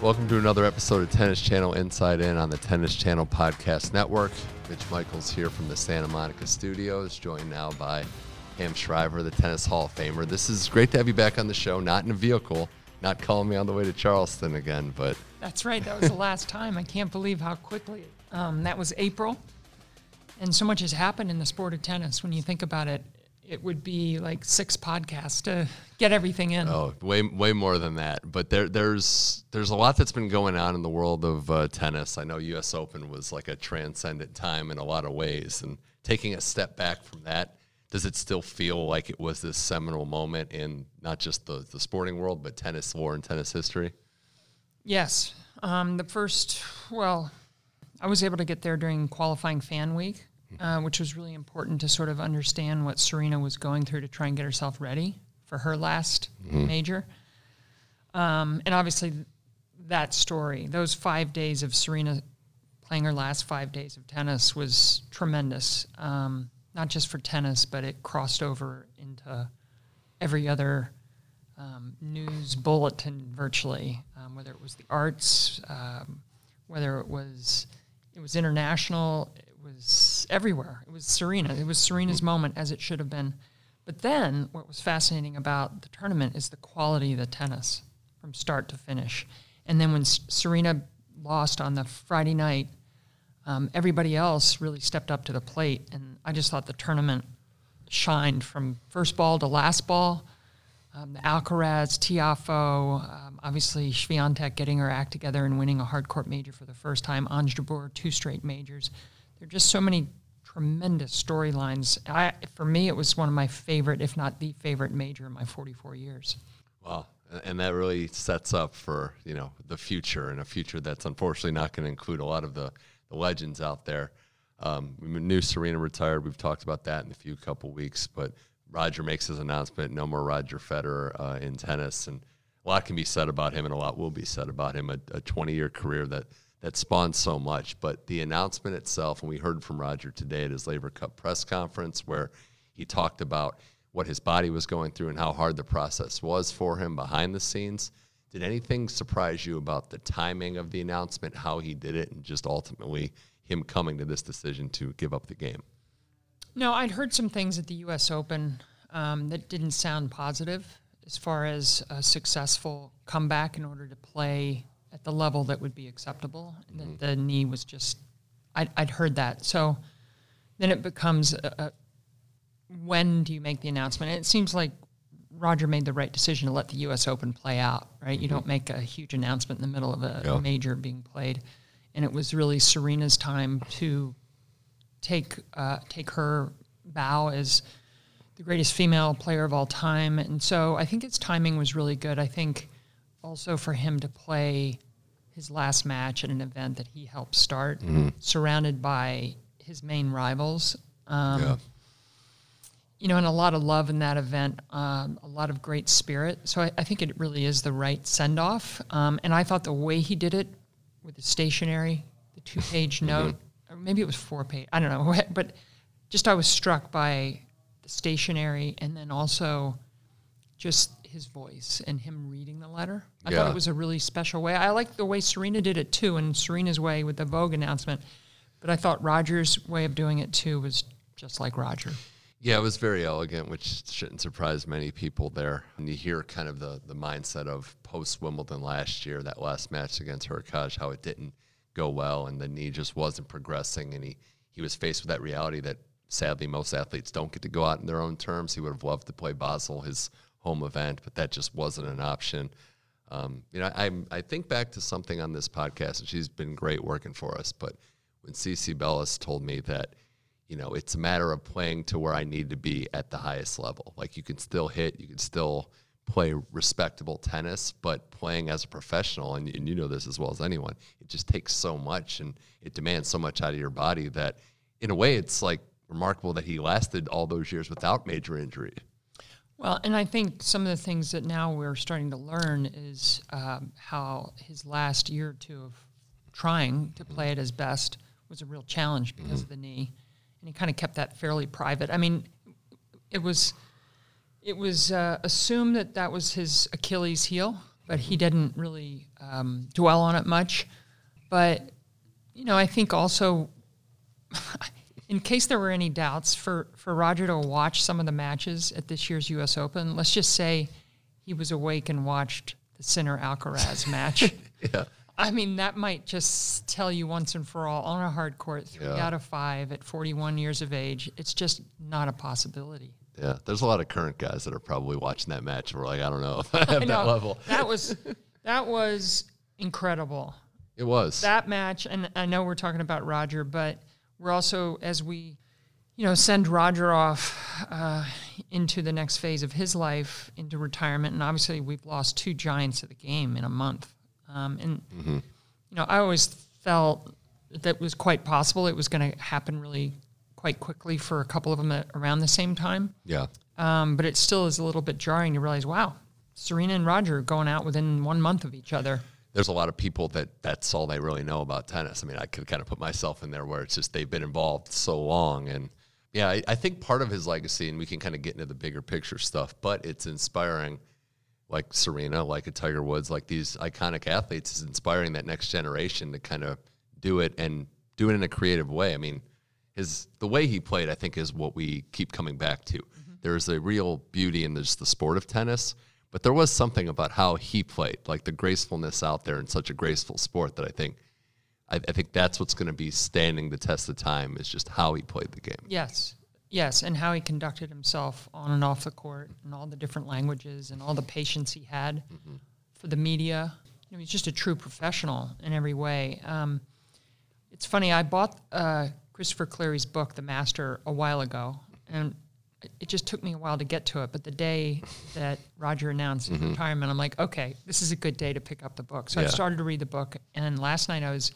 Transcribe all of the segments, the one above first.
Welcome to another episode of Tennis Channel Inside In on the Tennis Channel Podcast Network. Mitch Michaels here from the Santa Monica studios, joined now by Pam Shriver, the Tennis Hall of Famer. This is great to have you back on the show, not in a vehicle, not calling me on the way to Charleston again, but. That's right. That was the last time. I can't believe how quickly. Um, that was April. And so much has happened in the sport of tennis when you think about it it would be like six podcasts to get everything in. Oh, way way more than that. But there there's there's a lot that's been going on in the world of uh, tennis. I know U.S. Open was like a transcendent time in a lot of ways, and taking a step back from that, does it still feel like it was this seminal moment in not just the the sporting world, but tennis lore and tennis history? Yes, um, the first well. I was able to get there during qualifying fan week, uh, which was really important to sort of understand what Serena was going through to try and get herself ready for her last mm-hmm. major. Um, and obviously, that story, those five days of Serena playing her last five days of tennis was tremendous. Um, not just for tennis, but it crossed over into every other um, news bulletin virtually, um, whether it was the arts, um, whether it was it was international, it was everywhere. It was Serena. It was Serena's moment, as it should have been. But then, what was fascinating about the tournament is the quality of the tennis from start to finish. And then when Serena lost on the Friday night, um, everybody else really stepped up to the plate. And I just thought the tournament shined from first ball to last ball. Um, the Alcaraz, Tiafoe, um, obviously Swiatek getting her act together and winning a hard court major for the first time. Jabeur, two straight majors. There are just so many tremendous storylines. I, for me, it was one of my favorite, if not the favorite major in my 44 years. Wow. And that really sets up for, you know, the future and a future that's unfortunately not going to include a lot of the, the legends out there. Um, we knew Serena retired. We've talked about that in a few couple weeks, but Roger makes his announcement. No more Roger Federer uh, in tennis, and a lot can be said about him, and a lot will be said about him. A 20 year career that that spawned so much. But the announcement itself, and we heard from Roger today at his Laver Cup press conference, where he talked about what his body was going through and how hard the process was for him behind the scenes. Did anything surprise you about the timing of the announcement, how he did it, and just ultimately him coming to this decision to give up the game? No, I'd heard some things at the U.S. Open um, that didn't sound positive as far as a successful comeback in order to play at the level that would be acceptable. Mm-hmm. The, the, knee was just, I'd, I'd, heard that. So then it becomes a, a, when do you make the announcement? And it seems like Roger made the right decision to let the U.S. Open play out, right? Mm-hmm. You don't make a huge announcement in the middle of a, yeah. major being played. And it was really Serena's time to take uh, take her bow as the greatest female player of all time. And so I think its timing was really good. I think also for him to play his last match at an event that he helped start, mm-hmm. surrounded by his main rivals. Um, yeah. You know, and a lot of love in that event, um, a lot of great spirit. So I, I, think it really is the right send off. Um, and I thought the way he did it with the stationery, the two page mm-hmm. note, or maybe it was four page, I don't know, but just I was struck by the stationery and then also just his voice and him reading the letter. I yeah. thought it was a really special way. I like the way Serena did it too, and Serena's way with the Vogue announcement. But I thought Roger's way of doing it too was just like Roger. Yeah, it was very elegant, which shouldn't surprise many people there. And you hear kind of the, the mindset of post Wimbledon last year, that last match against Hurkacz, how it didn't go well and the knee just wasn't progressing. And he, he was faced with that reality that sadly most athletes don't get to go out in their own terms. He would have loved to play Basel, his home event, but that just wasn't an option. Um, you know, I I think back to something on this podcast, and she's been great working for us. But when CiCi Bellis told me that, you know, it's a matter of playing to where I need to be at the highest level. Like you can still hit, you can still play respectable tennis, but playing as a professional, and, and you know this as well as anyone, it just takes so much and it demands so much out of your body that, in a way, it's like remarkable that he lasted all those years without major injury. Well, and I think some of the things that now we're starting to learn is um, how his last year or two of trying to play at his best was a real challenge because of the knee, and he kind of kept that fairly private. I mean, it was it was uh, assumed that that was his Achilles heel, but he didn't really um, dwell on it much. But you know, I think also in case there were any doubts, for, for Roger to watch some of the matches at this year's U.S. Open, let's just say he was awake and watched the Sinner Alcaraz match. yeah. I mean, that might just tell you once and for all on a hard court, three yeah. out of five at 41 years of age, it's just not a possibility. Yeah, there's a lot of current guys that are probably watching that match and we're like, I don't know if I have I that level. That was that was incredible. It was that match, and I know we're talking about Roger, but we're also, as we, you know, send Roger off uh, into the next phase of his life, into retirement, and obviously we've lost two giants of the game in a month. Um, and mm-hmm. you know, I always felt that was quite possible. It was going to happen really quite quickly for a couple of them at, around the same time. Yeah. Um, but it still is a little bit jarring to realize, wow, Serena and Roger going out within one month of each other there's a lot of people that that's all they really know about tennis. I mean, I could kind of put myself in there where it's just they've been involved so long. And yeah, I, I think part of his legacy, and we can kind of get into the bigger picture stuff, but it's inspiring like Serena, like a Tiger Woods, like these iconic athletes is inspiring that next generation to kind of do it and do it in a creative way. I mean, his the way he played, I think, is what we keep coming back to. Mm-hmm. There's a real beauty in just the sport of tennis but there was something about how he played, like the gracefulness out there in such a graceful sport that I think I, I think that's what's going to be standing the test of time is just how he played the game. Yes. Yes, and how he conducted himself on and off the court, and all the different languages, and all the patience he had mm-hmm. for the media. You know, he's just a true professional in every way. Um, it's funny. I bought uh, Christopher Clarey's book, The Master, a while ago, and it just took me a while to get to it. But the day that Roger announced his mm-hmm. retirement, I'm like, okay, this is a good day to pick up the book. So yeah. I started to read the book, and last night I was,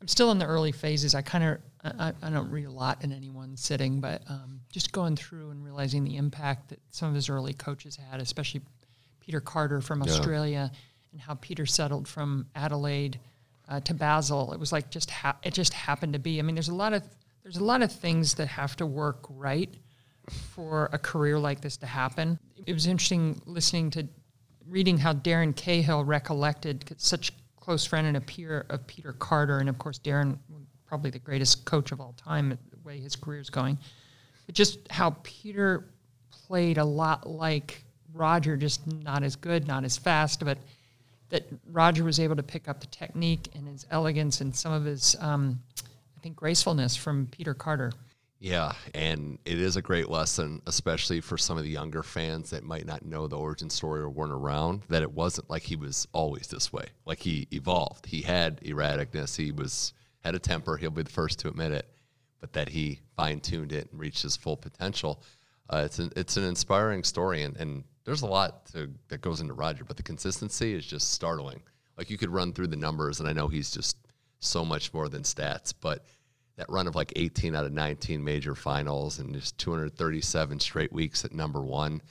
I'm still in the early phases. I kind of, I, I, don't read a lot in any one sitting, but um, just going through and realizing the impact that some of his early coaches had, especially Peter Carter from yeah. Australia, and how Peter settled from Adelaide uh, to Basel. It was like just ha- it just happened to be. I mean, there's a lot of there's a lot of things that have to work right for a career like this to happen. It was interesting listening to, reading how Darren Cahill recollected such close friend and a peer of Peter Carter, and of course Darren, probably the greatest coach of all time, the way his career is going. But just how Peter played a lot like Roger, just not as good, not as fast, but that Roger was able to pick up the technique and his elegance and some of his, um, I think, gracefulness from Peter Carter. Yeah, and it is a great lesson, especially for some of the younger fans that might not know the origin story or weren't around, that it wasn't like he was always this way. Like he evolved. He had erraticness. He was had a temper. He'll be the first to admit it, but that he fine tuned it and reached his full potential. Uh, it's an, it's an inspiring story, and, and there's a lot to, that goes into Roger, but the consistency is just startling. Like you could run through the numbers, and I know he's just so much more than stats, but – that run of like 18 out of 19 major finals and just 237 straight weeks at number one.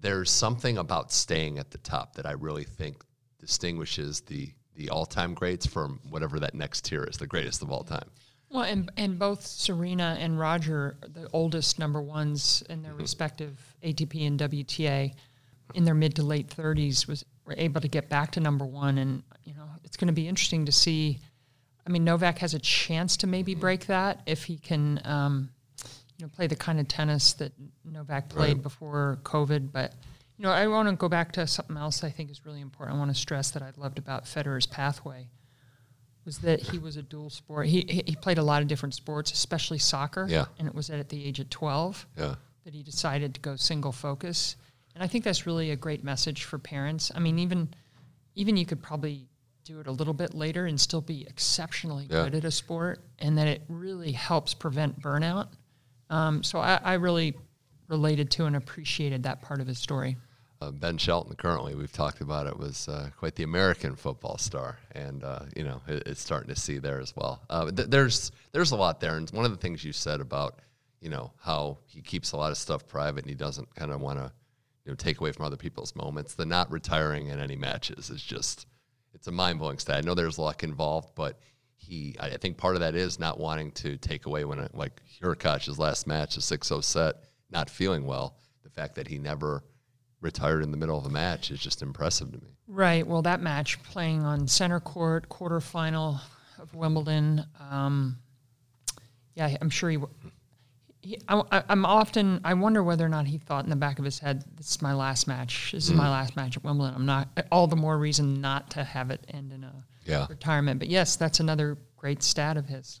There's something about staying at the top that I really think distinguishes the the all-time greats from whatever that next tier is, the greatest of all time. Well, and and both Serena and Roger, the oldest number ones in their mm-hmm. respective ATP and WTA, in their mid to late 30s, was were able to get back to number one, and you know it's going to be interesting to see I mean, Novak has a chance to maybe break that if he can, um, you know, play the kind of tennis that Novak played right. before COVID. But you know, I want to go back to something else I think is really important. I want to stress that I loved about Federer's pathway was that he was a dual sport. He he played a lot of different sports, especially soccer. Yeah. And it was at the age of twelve yeah. that he decided to go single focus. And I think that's really a great message for parents. I mean, even even you could probably do it a little bit later and still be exceptionally Yeah. good at a sport, and that it really helps prevent burnout. Um, so I, I really related to and appreciated that part of his story. uh, Ben Shelton currently we've talked about it was uh, quite the American football star, and uh, you know it, it's starting to see there as well. Uh, th- there's there's a lot there, and one of the things you said about you know how he keeps a lot of stuff private and he doesn't kind of want to you know take away from other people's moments. The not retiring in any matches is just it's a mind blowing stat. I know there's luck involved, but he I think part of that is not wanting to take away when it, like Hurkacz's last match, a 6-0 set, not feeling well. The fact that he never retired in the middle of a match is just impressive to me. Right. Well, that match playing on center court, quarterfinal of Wimbledon. Um, yeah, I'm sure he. He I, am often. I wonder whether or not he thought in the back of his head, "This is my last match. This is my mm. last match at Wimbledon. I'm not. All the more reason not to have it end in a Yeah. retirement." But yes, that's another great stat of his.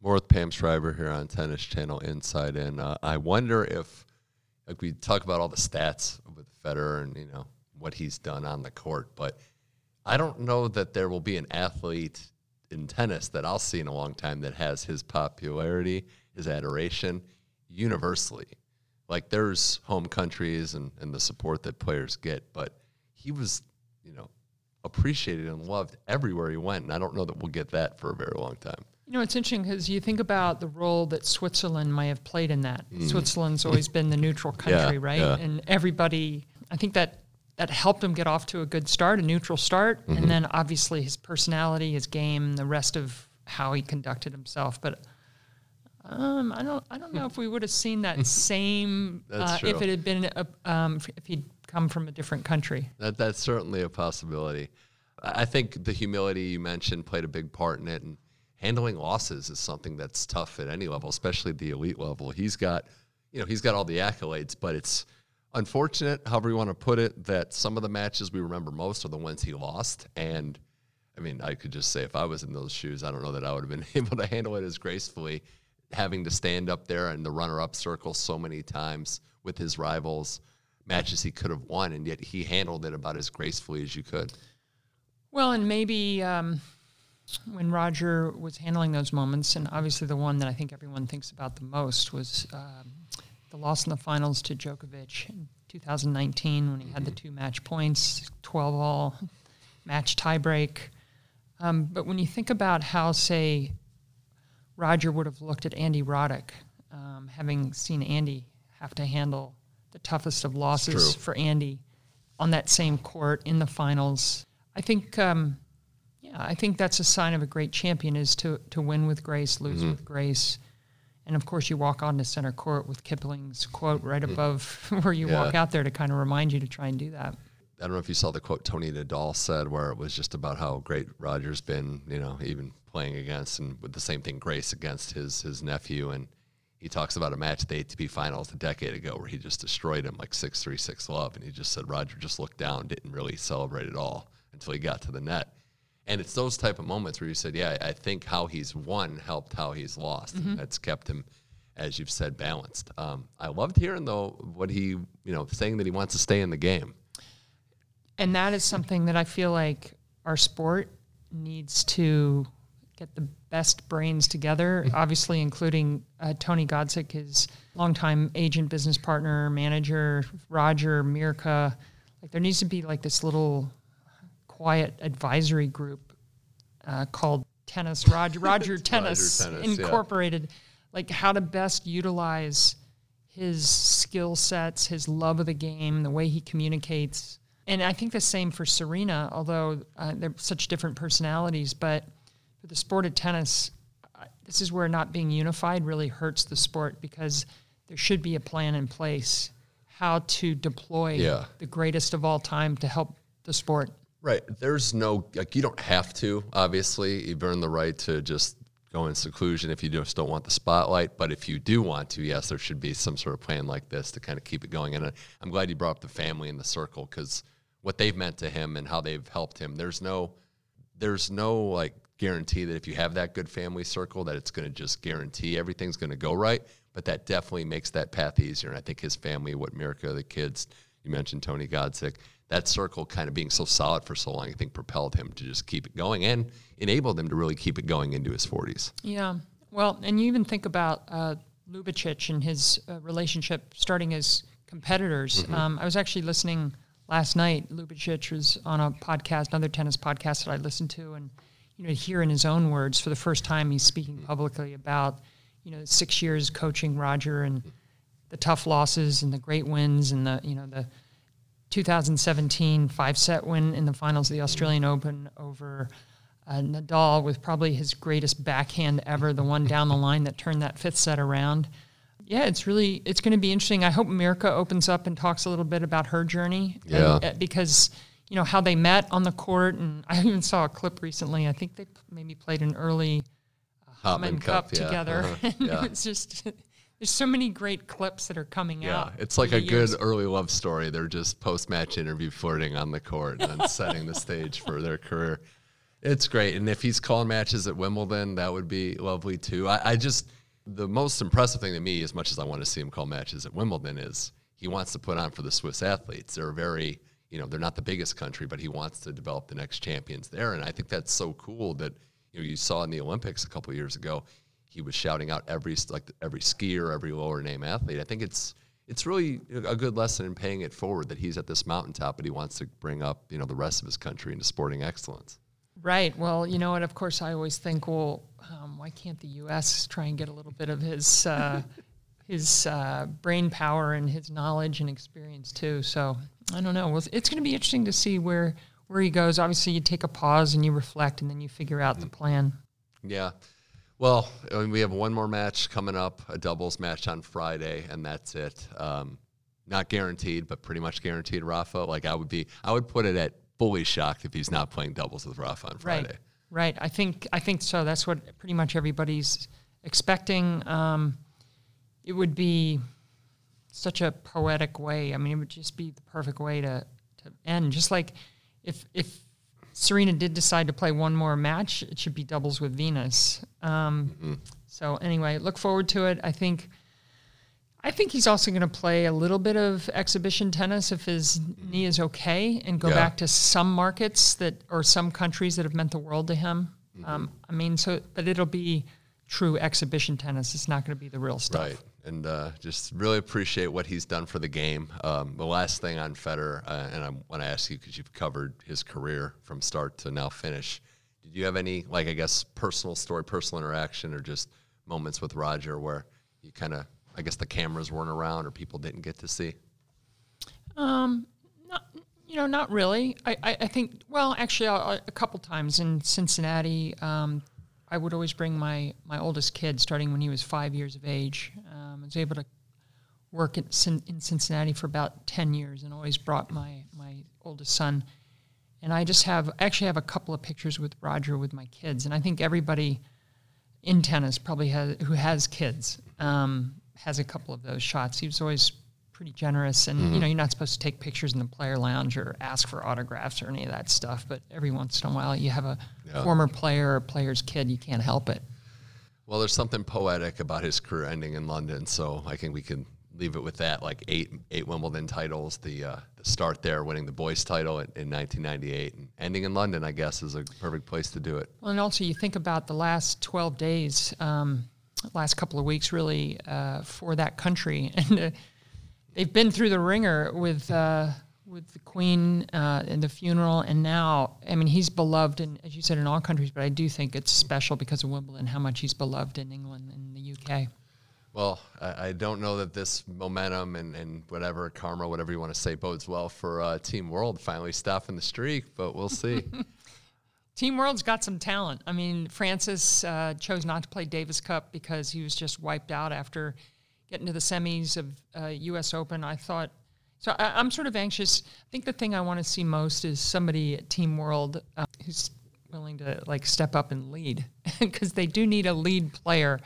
More with Pam Shriver here on Tennis Channel Inside and Uh, I wonder if, like, we talk about all the stats with Federer and you know what he's done on the court, but I don't know that there will be an athlete in tennis that I'll see in a long time that has his popularity, his adoration universally. Like, there's home countries and, and the support that players get, but he was, you know, appreciated and loved everywhere he went. And I don't know that we'll get that for a very long time. You know, it's interesting because you think about the role that Switzerland might have played in that. Switzerland's always been the neutral country, right? yeah. And everybody, I think that that helped him get off to a good start, a neutral start, and then obviously his personality, his game, the rest of how he conducted himself. But um, I don't, I don't know if we would have seen that same uh, if it had been, a, um, if he'd come from a different country. That that's certainly a possibility. I I think the humility you mentioned played a big part in it, and handling losses is something that's tough at any level, especially the elite level. He's got, you know, he's got all the accolades, but it's unfortunate, however you want to put it, that some of the matches we remember most are the ones he lost. And I mean, I could just say if I was in those shoes, I don't know that I would have been able to handle it as gracefully, having to stand up there in the runner-up circle so many times with his rivals, matches he could have won, and yet he handled it about as gracefully as you could. Well, and maybe um, when Roger was handling those moments, and obviously the one that I think everyone thinks about the most was um, the loss in the finals to Djokovic in 2019 when he had the two match points, 12 all, match tiebreak. Um, but when you think about how, say, Roger would have looked at Andy Roddick, um, having seen Andy have to handle the toughest of losses for Andy on that same court in the finals. I think, um, I think that's a sign of a great champion is to to win with grace, lose mm-hmm. with grace, and of course you walk on onto center court with Kipling's quote right mm-hmm. above where you walk out there to kind of remind you to try and do that. I don't know if you saw the quote Tony Nadal said, where it was just about how great Roger's been, you know, even playing against and with the same thing, Grace against his his nephew, and he talks about a match at the ATP Finals a decade ago where he just destroyed him like six three six love, and he just said Roger just looked down, didn't really celebrate at all until he got to the net. And it's those type of moments where you said, yeah, I think how he's won helped how he's lost. And that's kept him, as you've said, balanced. Um, I loved hearing though what he, you know, saying that he wants to stay in the game. and that is something that I feel like our sport needs to get the best brains together. Obviously, including uh, Tony Godsick, his longtime agent, business partner, manager, Roger Mirka. Like there needs to be like this little quiet advisory group uh, called Tennis Roger Roger Tennis Tennis, yeah. Incorporated. Like how to best utilize his skill sets, his love of the game, the way he communicates. And I think the same for Serena, although uh, they're such different personalities. But for the sport of tennis, uh, this is where not being unified really hurts the sport because there should be a plan in place how to deploy Yeah. the greatest of all time to help the sport. Right. There's no like you don't have to. Obviously, you've earned the right to just go in seclusion if you just don't want the spotlight. But if you do want to, yes, there should be some sort of plan like this to kind of keep it going. And uh, I'm glad you brought up the family and the circle because what they've meant to him and how they've helped him. There's no, there's no like guarantee that if you have that good family circle that it's going to just guarantee everything's going to go right. But that definitely makes that path easier. And I think his family, what Mirka, the kids, you mentioned Tony Godsick, that circle kind of being so solid for so long, I think propelled him to just keep it going and enabled him to really keep it going into his 40s. Yeah. Well, and you even think about uh, Ljubicic and his uh, relationship starting as competitors. Mm-hmm. Um, I was actually listening last night. Ljubicic was on a podcast, another tennis podcast that I listened to, and you know, hear in his own words for the first time he's speaking mm-hmm. publicly about you know six years coaching Roger and the tough losses and the great wins and the you know the 2017 five set win in the finals of the Australian Open over uh, Nadal with probably his greatest backhand ever, the one down the line that turned that fifth set around. Yeah, it's really it's going to be interesting. I hope Mirka opens up and talks a little bit about her journey. Yeah, and, uh, because you know how they met on the court, and I even saw a clip recently. I think they maybe played an early uh, Hopman Cup, Cup yeah. together. Uh-huh. Yeah. it's just there's so many great clips that are coming yeah, out. Yeah, it's like a years. good early love story. They're just post match interview flirting on the court and setting the stage for their career. It's great. And if he's calling matches at Wimbledon, that would be lovely too. I, I just, the most impressive thing to me, as much as I want to see him call matches at Wimbledon, is he wants to put on for the Swiss athletes. They're very, you know, they're not the biggest country, but he wants to develop the next champions there. And I think that's so cool that, you know, you saw in the Olympics a couple years ago he was shouting out every like every skier, every lower name athlete. I think it's it's really a good lesson in paying it forward that he's at this mountaintop, but he wants to bring up you know the rest of his country into sporting excellence. Right. Well, you know what? Of course, I always think, well, um, why can't the U.S. try and get a little bit of his uh, his uh, brain power and his knowledge and experience too? So I don't know. Well, it's going to be interesting to see where where he goes. Obviously, you take a pause and you reflect, and then you figure out the plan. Yeah. Well, we have one more match coming up, a doubles match on Friday, and that's it. Um, not guaranteed, but pretty much guaranteed. Rafa, like I would be, I would put it at fully shocked if he's not playing doubles with Rafa on Friday. Right. Right. I think I think so. That's what pretty much everybody's expecting. Um, it would be such a poetic way. I mean, it would just be the perfect way to to end. Just like if if Serena did decide to play one more match. It should be doubles with Venus. Um, mm-hmm. So anyway, look forward to it. I think. I think he's also going to play a little bit of exhibition tennis if his knee is okay, and go yeah. back to some markets that or some countries that have meant the world to him. Mm-hmm. Um, I mean, so but it'll be true exhibition tennis. It's not going to be the real stuff. Right and uh, just really appreciate what he's done for the game. Um, the last thing on Federer, uh, and I want to ask you because you've covered his career from start to now finish. Did you have any, like, I guess, personal story, personal interaction, or just moments with Roger where you kind of, I guess, the cameras weren't around or people didn't get to see? Um, not, you know, not really. I, I, I think, well, actually, a couple times in Cincinnati. Um, I would always bring my my oldest kid, starting when he was five years of age. Um, I was able to work in, in Cincinnati for about ten years, and always brought my my oldest son. And I just have actually have a couple of pictures with Roger with my kids, and I think everybody in tennis probably has who has kids um, has a couple of those shots. He was always pretty generous. And mm-hmm. you know, you're not supposed to take pictures in the player lounge or ask for autographs or any of that stuff. But every once in a while, you have a yeah. former player or player's kid, you can't help it. Well, there's something poetic about his career ending in London, so I think we can leave it with that. Like eight eight Wimbledon titles, the uh, the start there, winning the boys' title in, in 1998, and ending in London, I guess, is a perfect place to do it. Well, and also you think about the last 12 days. Um, last couple of weeks really uh, for that country and uh, they've been through the ringer with uh, with the Queen uh, and the funeral, and now I mean he's beloved, in, as you said, in all countries. But I do think it's special because of Wimbledon, how much he's beloved in England and the UK. Well, I, I don't know that this momentum and, and whatever karma, whatever you want to say, bodes well for uh, Team World finally stopping the streak, but we'll see. Team World's got some talent. I mean, Frances uh, chose not to play Davis Cup because he was just wiped out after getting to the semis of uh, U.S. Open. I thought so. I, am sort of anxious. I think the thing I want to see most is somebody at Team World uh, who's willing to like step up and lead because they do need a lead player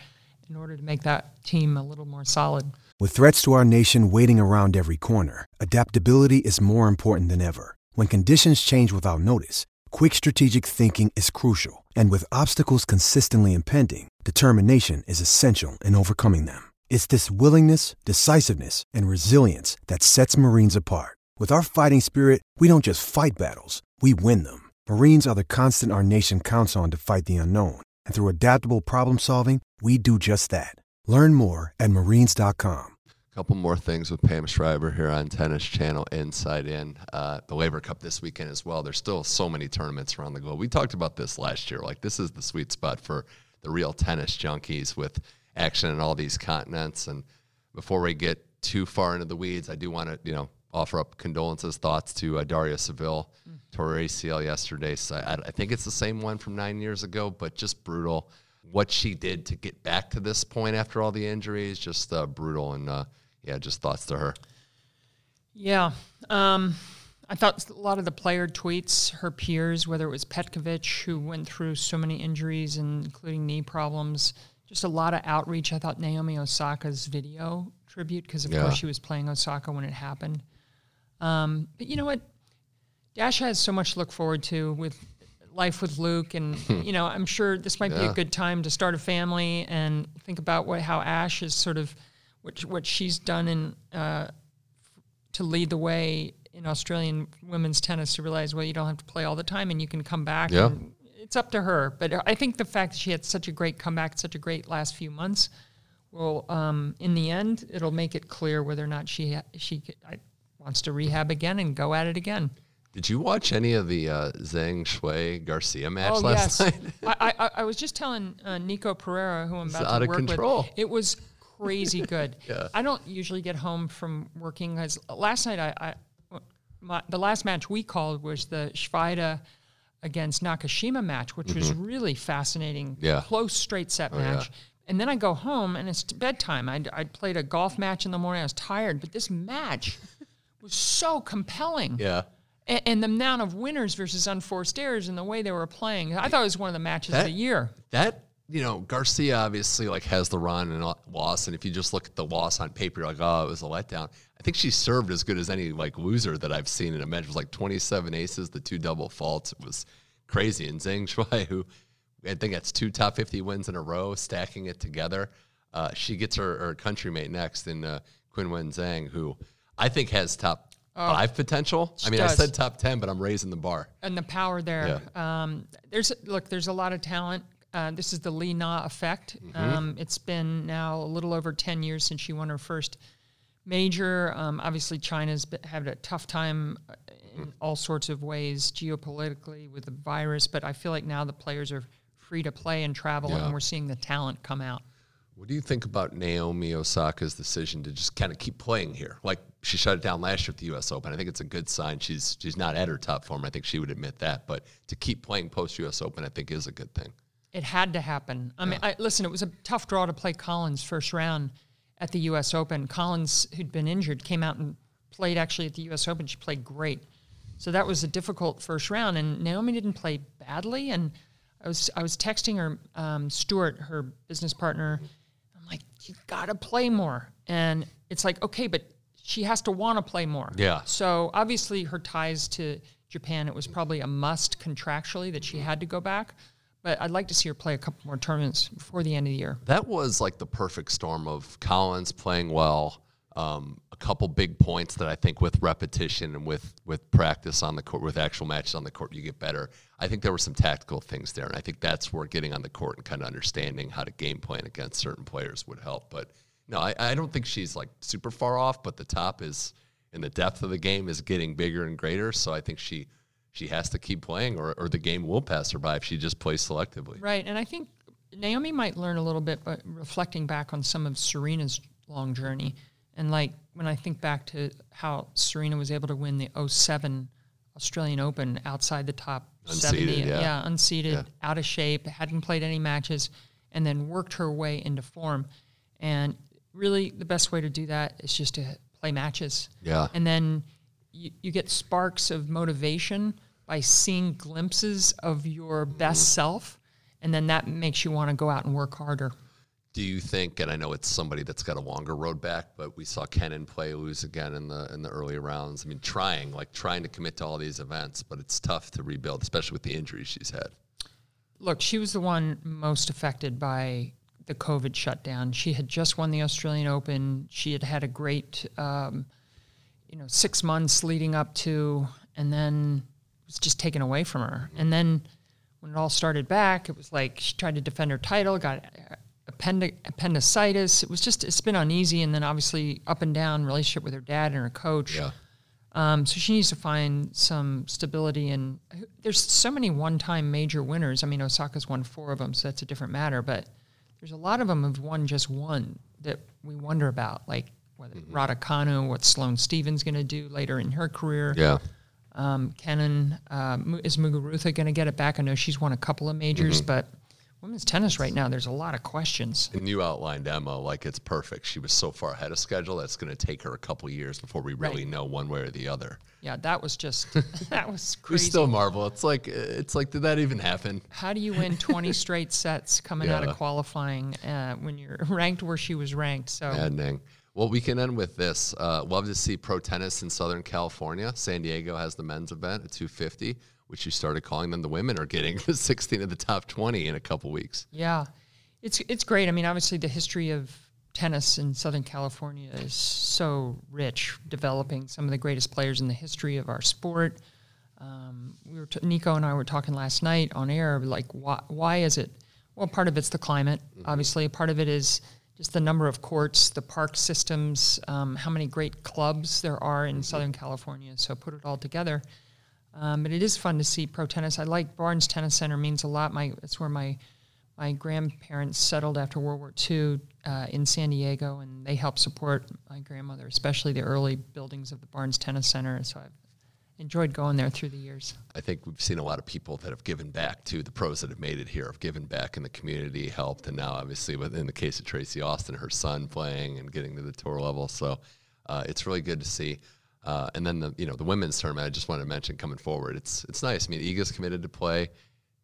in order to make that team a little more solid. With threats to our nation waiting around every corner, adaptability is more important than ever. When conditions change without notice, quick strategic thinking is crucial. And with obstacles consistently impending, determination is essential in overcoming them. It's this willingness, decisiveness, and resilience that sets Marines apart. With our fighting spirit, we don't just fight battles, we win them. Marines are the constant our nation counts on to fight the unknown. And through adaptable problem solving, we do just that. Learn more at marines.com. A couple more things with Pam Shriver here on Tennis Channel Inside In. Uh, the Laver Cup this weekend as well. There's still so many tournaments around the globe. We talked about this last year. Like, this is the sweet spot for the real tennis junkies with action in all these continents. And before we get too far into the weeds, I do want to, you know, offer up condolences, thoughts to uh, Daria Saville, mm. tore ACL yesterday. So I, I, think it's the same one from nine years ago, but just brutal. What she did to get back to this point after all the injuries, just uh, brutal. And uh, yeah, just thoughts to her. Yeah. Um, I thought a lot of the player tweets, her peers, whether it was Petkovic, who went through so many injuries, including knee problems, just a lot of outreach. I thought Naomi Osaka's video tribute, because of yeah. course she was playing Osaka when it happened. Um, but you know what? Dash has so much to look forward to with life with Luke, and you know, I'm sure this might yeah. be a good time to start a family and think about what how Ash is sort of what what she's done in uh, to lead the way in Australian women's tennis to realize well you don't have to play all the time and you can come back. Yeah. It's up to her, but I think the fact that she had such a great comeback, such a great last few months, will um, in the end it'll make it clear whether or not she ha- she I, wants to rehab again and go at it again. Did you watch any of the uh, Zhang Shuai Garcia match oh, last yes. night? I, I, I, was just telling uh, Nico Pereira, who I'm about it's to work control. with, it was crazy good. yeah. I don't usually get home from working. As last night, I, I my, the last match we called was the Svajda against Nakashima match, which mm-hmm. was really fascinating. Yeah. close straight set oh, match. Yeah. And then I go home and it's bedtime. I'd, I'd played a golf match in the morning. I was tired, but this match was so compelling. Yeah. And, and, the amount of winners versus unforced errors and the way they were playing, I thought it was one of the matches that, of the year. That you know, Garcia obviously like has the run and loss, and if you just look at the loss on paper, you're like, oh, it was a letdown. I think she served as good as any like loser that I've seen in a match. It was like 27 aces, the two double faults. It was crazy. And Zhang Shuai, who I think that's two top 50 wins in a row, stacking it together. Uh, she gets her, her countrymate next in uh, Wen Zhang, who I think has top oh, five potential. I mean, does. I said top ten, but I'm raising the bar. And the power there. Yeah. Um, there's look, there's a lot of talent. Uh, this is the Li Na effect. Mm-hmm. Um, it's been now a little over ten years since she won her first major. Um, obviously, China's had a tough time in all sorts of ways geopolitically with the virus, but I feel like now the players are free to play and travel, yeah. and we're seeing the talent come out. What do you think about Naomi Osaka's decision to just kind of keep playing here? Like she shut it down last year at the U.S. Open. I think it's a good sign. She's she's not at her top form. I think she would admit that. But to keep playing post U.S. Open, I think is a good thing. It had to happen. I yeah. mean, I, listen, it was a tough draw to play Collins first round at the U.S. Open. Collins, who'd been injured, came out and played actually at the U.S. Open. She played great. So that was a difficult first round. And Naomi didn't play badly. And I was I was texting her um, Stuart, her business partner. I'm like, you got to play more. And it's like, okay, but she has to want to play more. Yeah. So obviously, her ties to Japan, it was probably a must contractually that she had to go back. But I'd like to see her play a couple more tournaments before the end of the year. That was like the perfect storm of Collins playing well, um, a couple big points that I think with repetition and with with practice on the court, with actual matches on the court, you get better. I think there were some tactical things there, and I think that's where getting on the court and kind of understanding how to game plan against certain players would help. But no, I, I don't think she's like super far off, but the top is and the depth of the game is getting bigger and greater. So I think she she has to keep playing, or or the game will pass her by if she just plays selectively. Right, and I think Naomi might learn a little bit, but reflecting back on some of Serena's long journey and like when I think back to how Serena was able to win the 07 Australian Open outside the top unseated, 70, yeah, yeah unseated, yeah. out of shape, hadn't played any matches, and then worked her way into form. And really, the best way to do that is just to play matches. Yeah. And then you, you get sparks of motivation by seeing glimpses of your best self, and then that makes you want to go out and work harder. Do you think? And I know it's somebody that's got a longer road back, but we saw Kenin play lose again in the in the early rounds. I mean, trying like trying to commit to all these events, but it's tough to rebuild, especially with the injuries she's had. Look, she was the one most affected by the COVID shutdown. She had just won the Australian Open. She had had a great, um, you know, six months leading up to, and then was just taken away from her. And then when it all started back, it was like she tried to defend her title, got appendic- appendicitis. It was just it's been uneasy, and then obviously up and down relationship with her dad and her coach. Yeah. Um, so she needs to find some stability, and there's so many one-time major winners. I mean, Osaka's won four of them, so that's a different matter. But there's a lot of them have won just one that we wonder about, like whether mm-hmm. What Sloane Stevens going to do later in her career. Yeah. Um, Kenin, uh, is Muguruza going to get it back? I know she's won a couple of majors, mm-hmm. but women's tennis right now, there's a lot of questions. And you outlined Emma like it's perfect. She was so far ahead of schedule that's going to take her a couple years before we really right. know one way or the other. Yeah, that was just that was crazy. we still marvel. It's like it's like did that even happen? How do you win 20 straight sets coming yeah. out of qualifying uh, when you're ranked where she was ranked? So Maddening. Well, we can end with this. Uh, love to see pro tennis in Southern California. San Diego has the men's event at 250 which you started calling them the women are getting 16 of the top 20 in a couple weeks. Yeah, it's it's great. I mean, obviously the history of tennis in Southern California is so rich, developing some of the greatest players in the history of our sport. Um, we were t- Nico and I were talking last night on air, like why, why is it? Well, part of it's the climate, mm-hmm. obviously. Part of it is just the number of courts, the park systems, um, how many great clubs there are in mm-hmm. Southern California. So put it all together. Um, but it is fun to see pro tennis. I like Barnes Tennis Center means a lot. My it's where my my grandparents settled after World War II uh, in San Diego, and they helped support my grandmother, especially the early buildings of the Barnes Tennis Center. So I've enjoyed going there through the years. I think we've seen a lot of people that have given back to the pros that have made it here, have given back in the community, helped, and now obviously within the case of Tracy Austin, her son playing and getting to the tour level. So uh, it's really good to see. Uh, and then the you know the women's tournament I just wanted to mention coming forward. It's it's nice. I mean, Iga's committed to play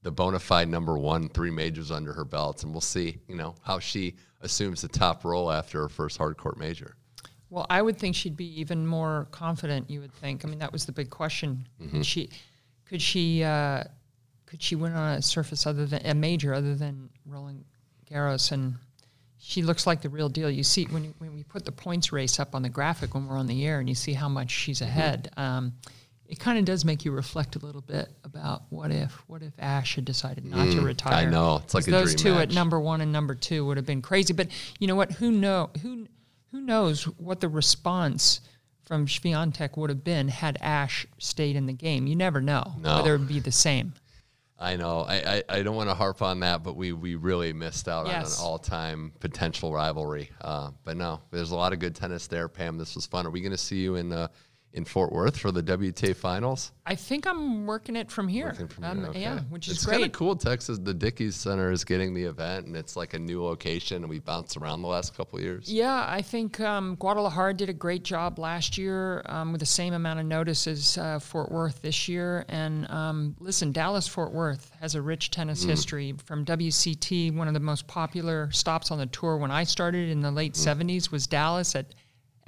the bona fide number one, three majors under her belt, and we'll see you know how she assumes the top role after her first hardcourt major. Well, I would think she'd be even more confident. You would think. I mean, that was the big question. Mm-hmm. She could she uh, could she win on a surface other than a major other than Roland Garros and she looks like the real deal. You see when when we put the points race up on the graphic when we're on the air, and you see how much she's mm-hmm. ahead. Mm-hmm. Um, it kind of does make you reflect a little bit about what if what if Ash had decided not mm, to retire. I know it's like those two match. at number one and number two would have been crazy. But you know what? Who know who who knows what the response from Swiatek would have been had Ash stayed in the game. You never know no. whether it would be the same. I know. I, I, I, don't want to harp on that, but we, we really missed out yes. on an all time potential rivalry. Uh, but no, there's a lot of good tennis there, Pam. This was fun. Are we going to see you in uh, in Fort Worth for the WTA finals? I think I'm working it from here. From um, here. Okay. Yeah, which is it's great. It's kind of cool. Texas, the Dickies Center is getting the event, and it's like a new location, and we bounced around the last couple years. Yeah, I think um, Guadalajara did a great job last year um, with the same amount of notice as uh, Fort Worth this year. And um, listen, Dallas Fort Worth has a rich tennis mm. history from WCT. One of the most popular stops on the tour when I started in the late mm. 70s was Dallas at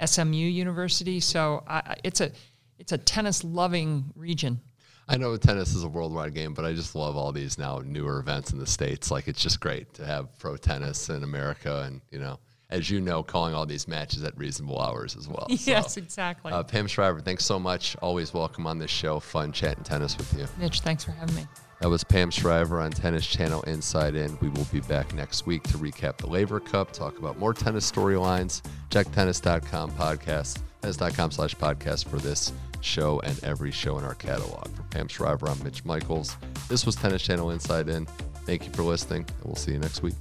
SMU University. So I, it's a it's a tennis loving region. I know tennis is a worldwide game, but I just love all these now newer events in the states. Like it's just great to have pro tennis in America, and you know, as you know, calling all these matches at reasonable hours as well. Yes, so, exactly. Uh, Pam Shriver, thanks so much. Always welcome on this show. Fun chatting tennis with you. Mitch, thanks for having me. That was Pam Shriver on Tennis Channel Inside In. We will be back next week to recap the Laver Cup, talk about more tennis storylines. Check tennis.com podcast, tennis.com slash podcast for this show and every show in our catalog. For Pam Shriver, I'm Mitch Michaels. This was Tennis Channel Inside In. Thank you for listening, and we'll see you next week.